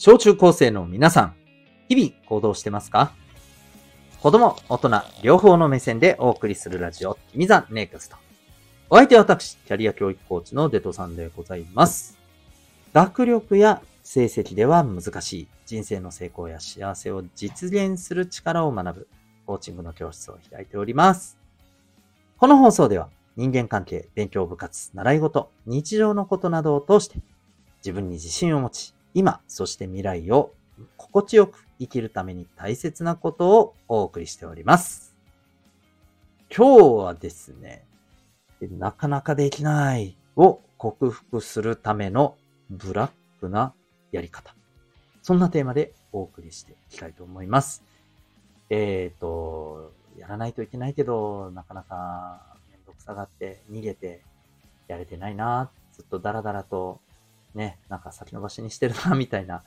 小中高生の皆さん、日々行動してますか？子供、大人、両方の目線でお送りするラジオ、君 the NEXT。お相手は私、キャリア教育コーチのデトさんでございます。学力や成績では難しい人生の成功や幸せを実現する力を学ぶコーチングの教室を開いております。この放送では人間関係、勉強部活、習い事、日常のことなどを通して自分に自信を持ち、今、そして未来を心地よく生きるために大切なことをお送りしております。今日はですね、なかなかできないを克服するためのブラックなやり方。そんなテーマでお送りしていきたいと思います。えっ、ー、と、やらないといけないけど、なかなかめんどくさがって逃げてやれてないな、ずっとダラダラとね、なんか先延ばしにしてるな、みたいな、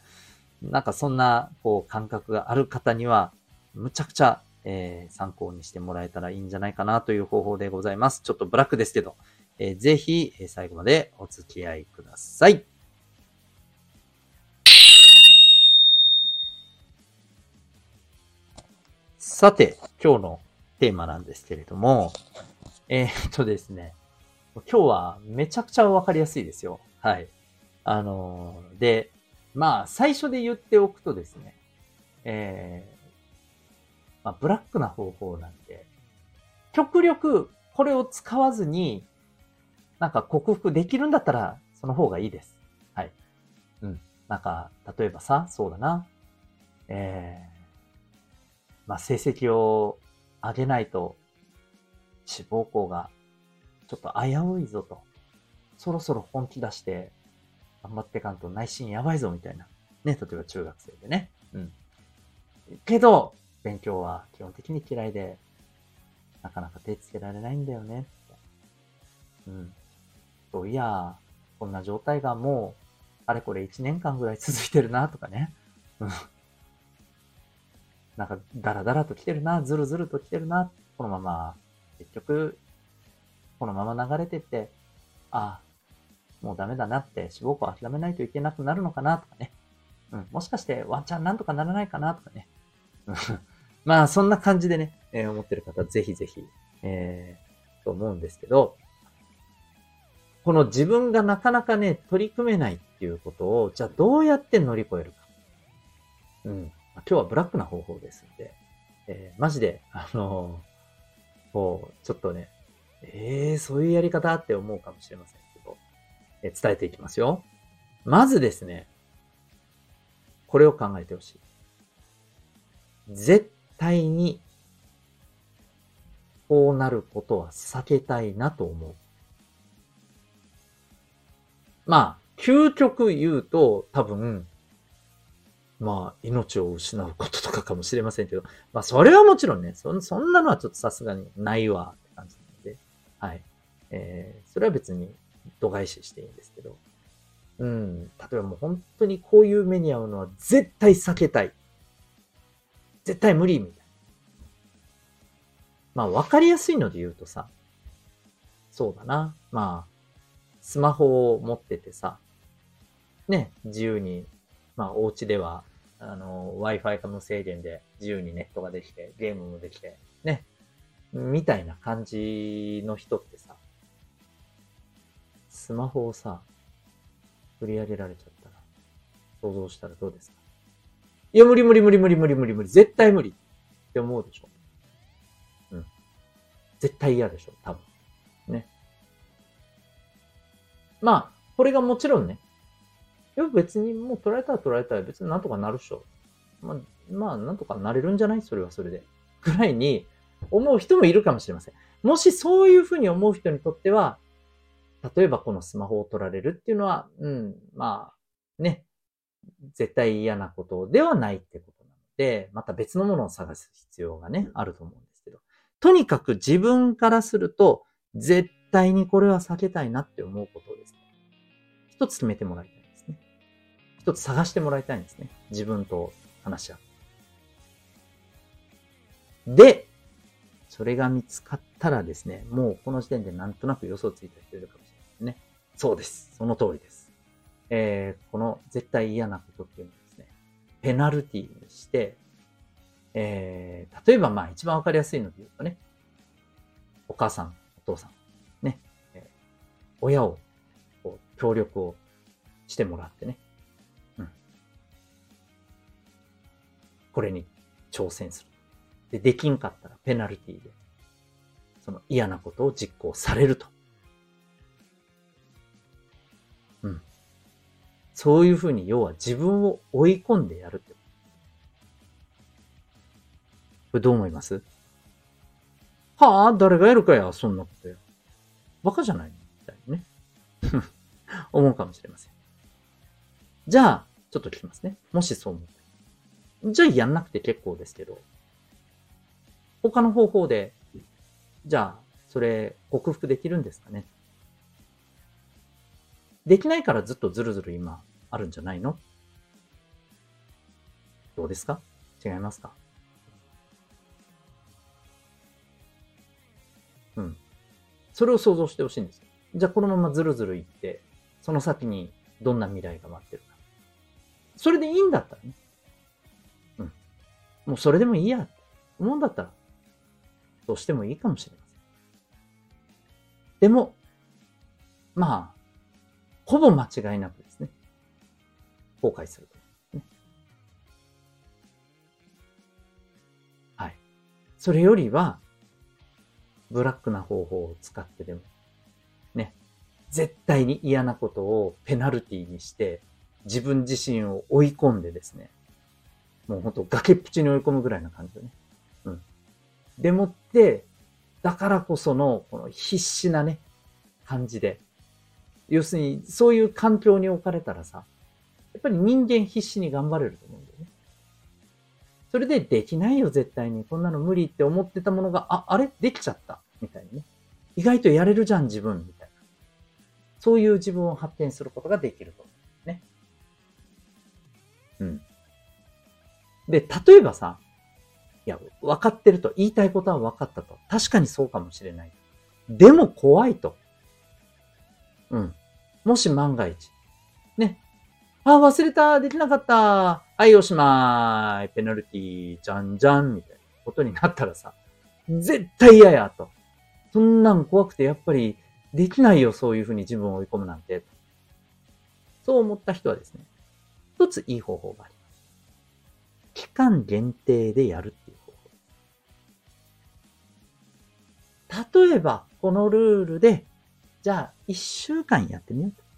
なんかそんな、こう、感覚がある方には、むちゃくちゃ、えー、参考にしてもらえたらいいんじゃないかなという方法でございます。ちょっとブラックですけど、えー、ぜひ、え最後までお付き合いください。さて、今日のテーマなんですけれども、えー、っとですね、今日はめちゃくちゃわかりやすいですよ。はい。あのー、で、まあ、最初で言っておくとですね、えー、まあ、ブラックな方法なんで、極力これを使わずに、なんか克服できるんだったら、その方がいいです。はい。うん。なんか、例えばさ、そうだな。えー、まあ、成績を上げないと、志望校がちょっと危ういぞと。そろそろ本気出して頑張ってかんと内心やばいぞみたいな。ね、例えば中学生でね。うん。けど、勉強は基本的に嫌いで、なかなか手つけられないんだよね。うん。そういや、こんな状態がもう、あれこれ1年間ぐらい続いてるなとかね。うん。なんか、ダラダラと来てるな、ズルズルと来てるな。このまま、結局、このまま流れてって、ああ、もうダメだなって、志望校諦めないといけなくなるのかなとかね。うん、もしかしてワンチャンなんとかならないかなとかね。まあ、そんな感じでね、えー、思ってる方、ぜひぜひ、えー、と思うんですけど、この自分がなかなかね、取り組めないっていうことを、じゃあどうやって乗り越えるか。うん。今日はブラックな方法ですんで、えー、マジで、あのー、こう、ちょっとね、ええー、そういうやり方って思うかもしれません。伝えていきますよ。まずですね、これを考えてほしい。絶対に、こうなることは避けたいなと思う。まあ、究極言うと、多分、まあ、命を失うこととかかもしれませんけど、まあ、それはもちろんね、そそんなのはちょっとさすがにないわって感じなので、はい。えー、それは別に度外視していいんですけど。うん。例えばもう本当にこういう目に遭うのは絶対避けたい。絶対無理みたいな。まあわかりやすいので言うとさ、そうだな。まあ、スマホを持っててさ、ね、自由に、まあお家では、あの、Wi-Fi が無制限で自由にネットができて、ゲームもできて、ね、みたいな感じの人ってさ、スマホをさ、振り上げられちゃったら、想像したらどうですか？いや、無理無理無理無理無理無理無理。絶対無理って思うでしょ？うん。絶対嫌でしょ、多分。ね。まあ、これがもちろんね。いや、別にもう取られたら取られたら別になんとかなるでしょ。まあ、まあ、なんとかなれるんじゃない？それはそれで。ぐらいに思う人もいるかもしれません。もしそういうふうに思う人にとっては、例えばこのスマホを取られるっていうのは、うん、まあ、ね、絶対嫌なことではないってことなので、また別のものを探す必要がね、あると思うんですけど、とにかく自分からすると、絶対にこれは避けたいなって思うことをですね、一つ決めてもらいたいんですね。一つ探してもらいたいんですね。自分と話し合う。で、それが見つかったらですね、もうこの時点でなんとなく予想ついた人いるか。ね。そうです。その通りです。えー、この絶対嫌なことっていうのはですね、ペナルティにして、えー、例えばまあ一番わかりやすいので言うとね、お母さん、お父さん、ね、えー、親を、こう、協力をしてもらってね、うん。これに挑戦する。で、できんかったらペナルティで、その嫌なことを実行されると。そういうふうに、要は自分を追い込んでやるってこれどう思います？はあ、誰がやるかや、そんなことや。バカじゃないみたいにね。思うかもしれません。じゃあ、ちょっと聞きますね。もしそう思った。じゃあやんなくて結構ですけど、他の方法で、じゃあ、それ克服できるんですかねできないからずっとずるずる今あるんじゃないの？どうですか？違いますか？うん。それを想像してほしいんですよ。じゃあこのままずるずるいって、その先にどんな未来が待ってるか。それでいいんだったらね。うん。もうそれでもいいやって思うんだったら、そうしてもいいかもしれません。でも、まあ、ほぼ間違いなくですね、後悔する、はい。それよりは、ブラックな方法を使ってでも、ね、絶対に嫌なことをペナルティにして、自分自身を追い込んでですね、もうほんと崖っぷちに追い込むぐらいな感じでね。うん。でもって、だからこその、この必死なね、感じで。要するに、そういう環境に置かれたらさ、やっぱり人間必死に頑張れると思うんだよね。それでできないよ、絶対に。こんなの無理って思ってたものが、あ、あれ？できちゃった。みたいにね。意外とやれるじゃん、自分。みたいな。そういう自分を発展することができると思う。ね。うん。で、例えばさ、いや、分かってると、言いたいことは分かったと。確かにそうかもしれない。でも怖いと。うん。もし万が一。あ、忘れた、できなかった。はい、おしまい。ペナルティー、じゃんじゃん、みたいなことになったらさ、絶対嫌や、と。そんなん怖くて、やっぱり、できないよ、そういうふうに自分を追い込むなんて。そう思った人はですね、一ついい方法があります。期間限定でやるっていう方法。例えば、このルールで、じゃあ、一週間やってみようと。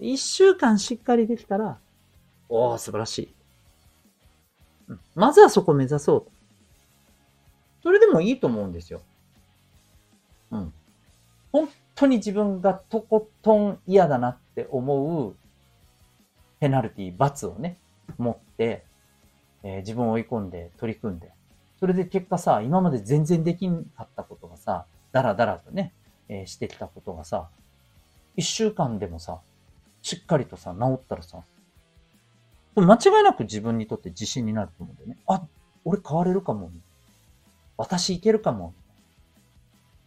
一週間しっかりできたら、おー、素晴らしい。まずはそこを目指そうと。それでもいいと思うんですよ。うん。本当に自分がとことん嫌だなって思うペナルティ、罰をね、持って、えー、自分を追い込んで取り組んで。それで結果さ、今まで全然できんかったことがさ、だらだらとね、えー、してきたことがさ、一週間でもさ、しっかりとさ、治ったらさ、間違いなく自分にとって自信になると思うんだよね。あ、俺変われるかも。私いけるかも。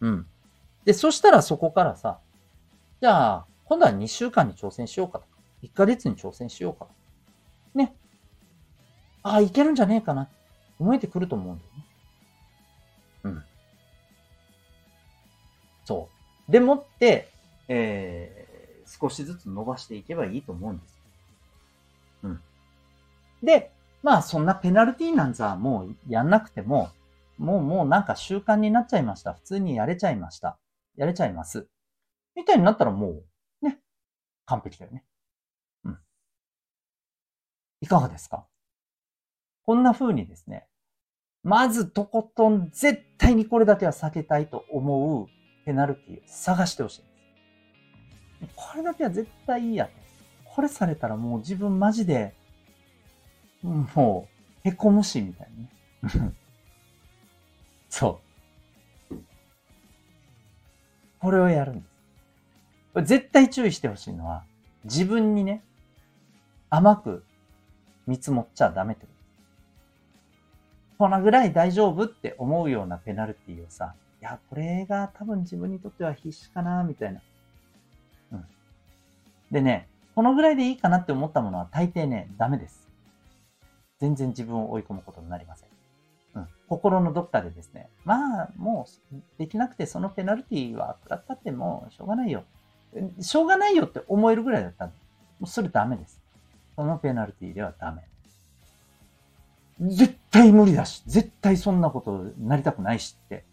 うん。で、そしたらそこからさ、じゃあ、今度は2週間に挑戦しようかとか、1ヶ月に挑戦しようか。ね。ああ、いけるんじゃねえかな。思えてくると思うんだよね。うん。そう。でもって、えー、少しずつ伸ばしていけばいいと思うんです。うん。で、まあそんなペナルティなんざもうやんなくても、もうもうなんか習慣になっちゃいました。普通にやれちゃいました。やれちゃいます。みたいになったらもう、ね、完璧だよね。うん。いかがですか？こんな風にですね、まずとことん絶対にこれだけは避けたいと思うペナルティを探してほしい。これだけは絶対いいやと。これされたらもう自分マジで、もう、へこむし、みたいなね。そう。これをやるんです。絶対注意してほしいのは、自分にね、甘く見積もっちゃダメってこと。このぐらい大丈夫って思うようなペナルティをさ、いや、これが多分自分にとっては必死かな、みたいな。でね、このぐらいでいいかなって思ったものは大抵ね、ダメです。全然自分を追い込むことになりません。うん。心のどっかでですね、まあ、もう、できなくてそのペナルティは食らったってもうしょうがないよ。しょうがないよって思えるぐらいだったら、もうそれダメです。そのペナルティではダメ。絶対無理だし、絶対そんなことになりたくないしって、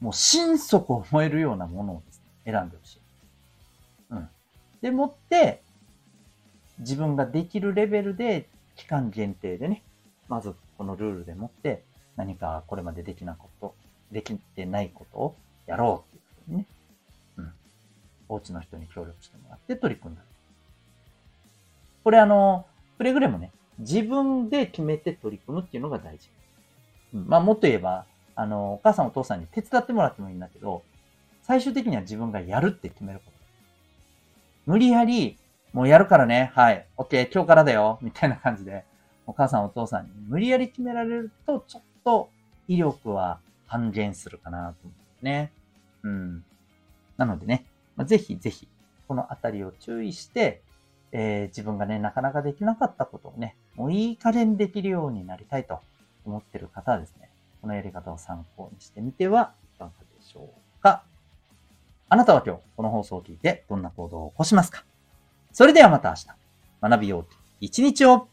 もう心底思えるようなものをですね、選んでほしい。でもって、自分ができるレベルで、期間限定でね、まずこのルールでもって、何かこれまでできなこと、できてないことをやろうっていうふうにね、うん。お家の人に協力してもらって取り組んだ。これあの、くれぐれもね、自分で決めて取り組むっていうのが大事。うん、まあもっと言えば、あの、お母さんお父さんに手伝ってもらってもいいんだけど、最終的には自分がやるって決めること。無理やり、もうやるからね、はい、オッケー、今日からだよ、みたいな感じで、お母さんお父さんに。無理やり決められると、ちょっと威力は半減するかなと思うね。うん。なのでね、まあ、ぜひぜひ、このあたりを注意して、えー、自分がね、なかなかできなかったことをね、もういい加減できるようになりたいと思ってる方はですね、このやり方を参考にしてみてはいかがでしょう。あなたは今日この放送を聞いてどんな行動を起こしますか？それではまた明日、学びようと一日を。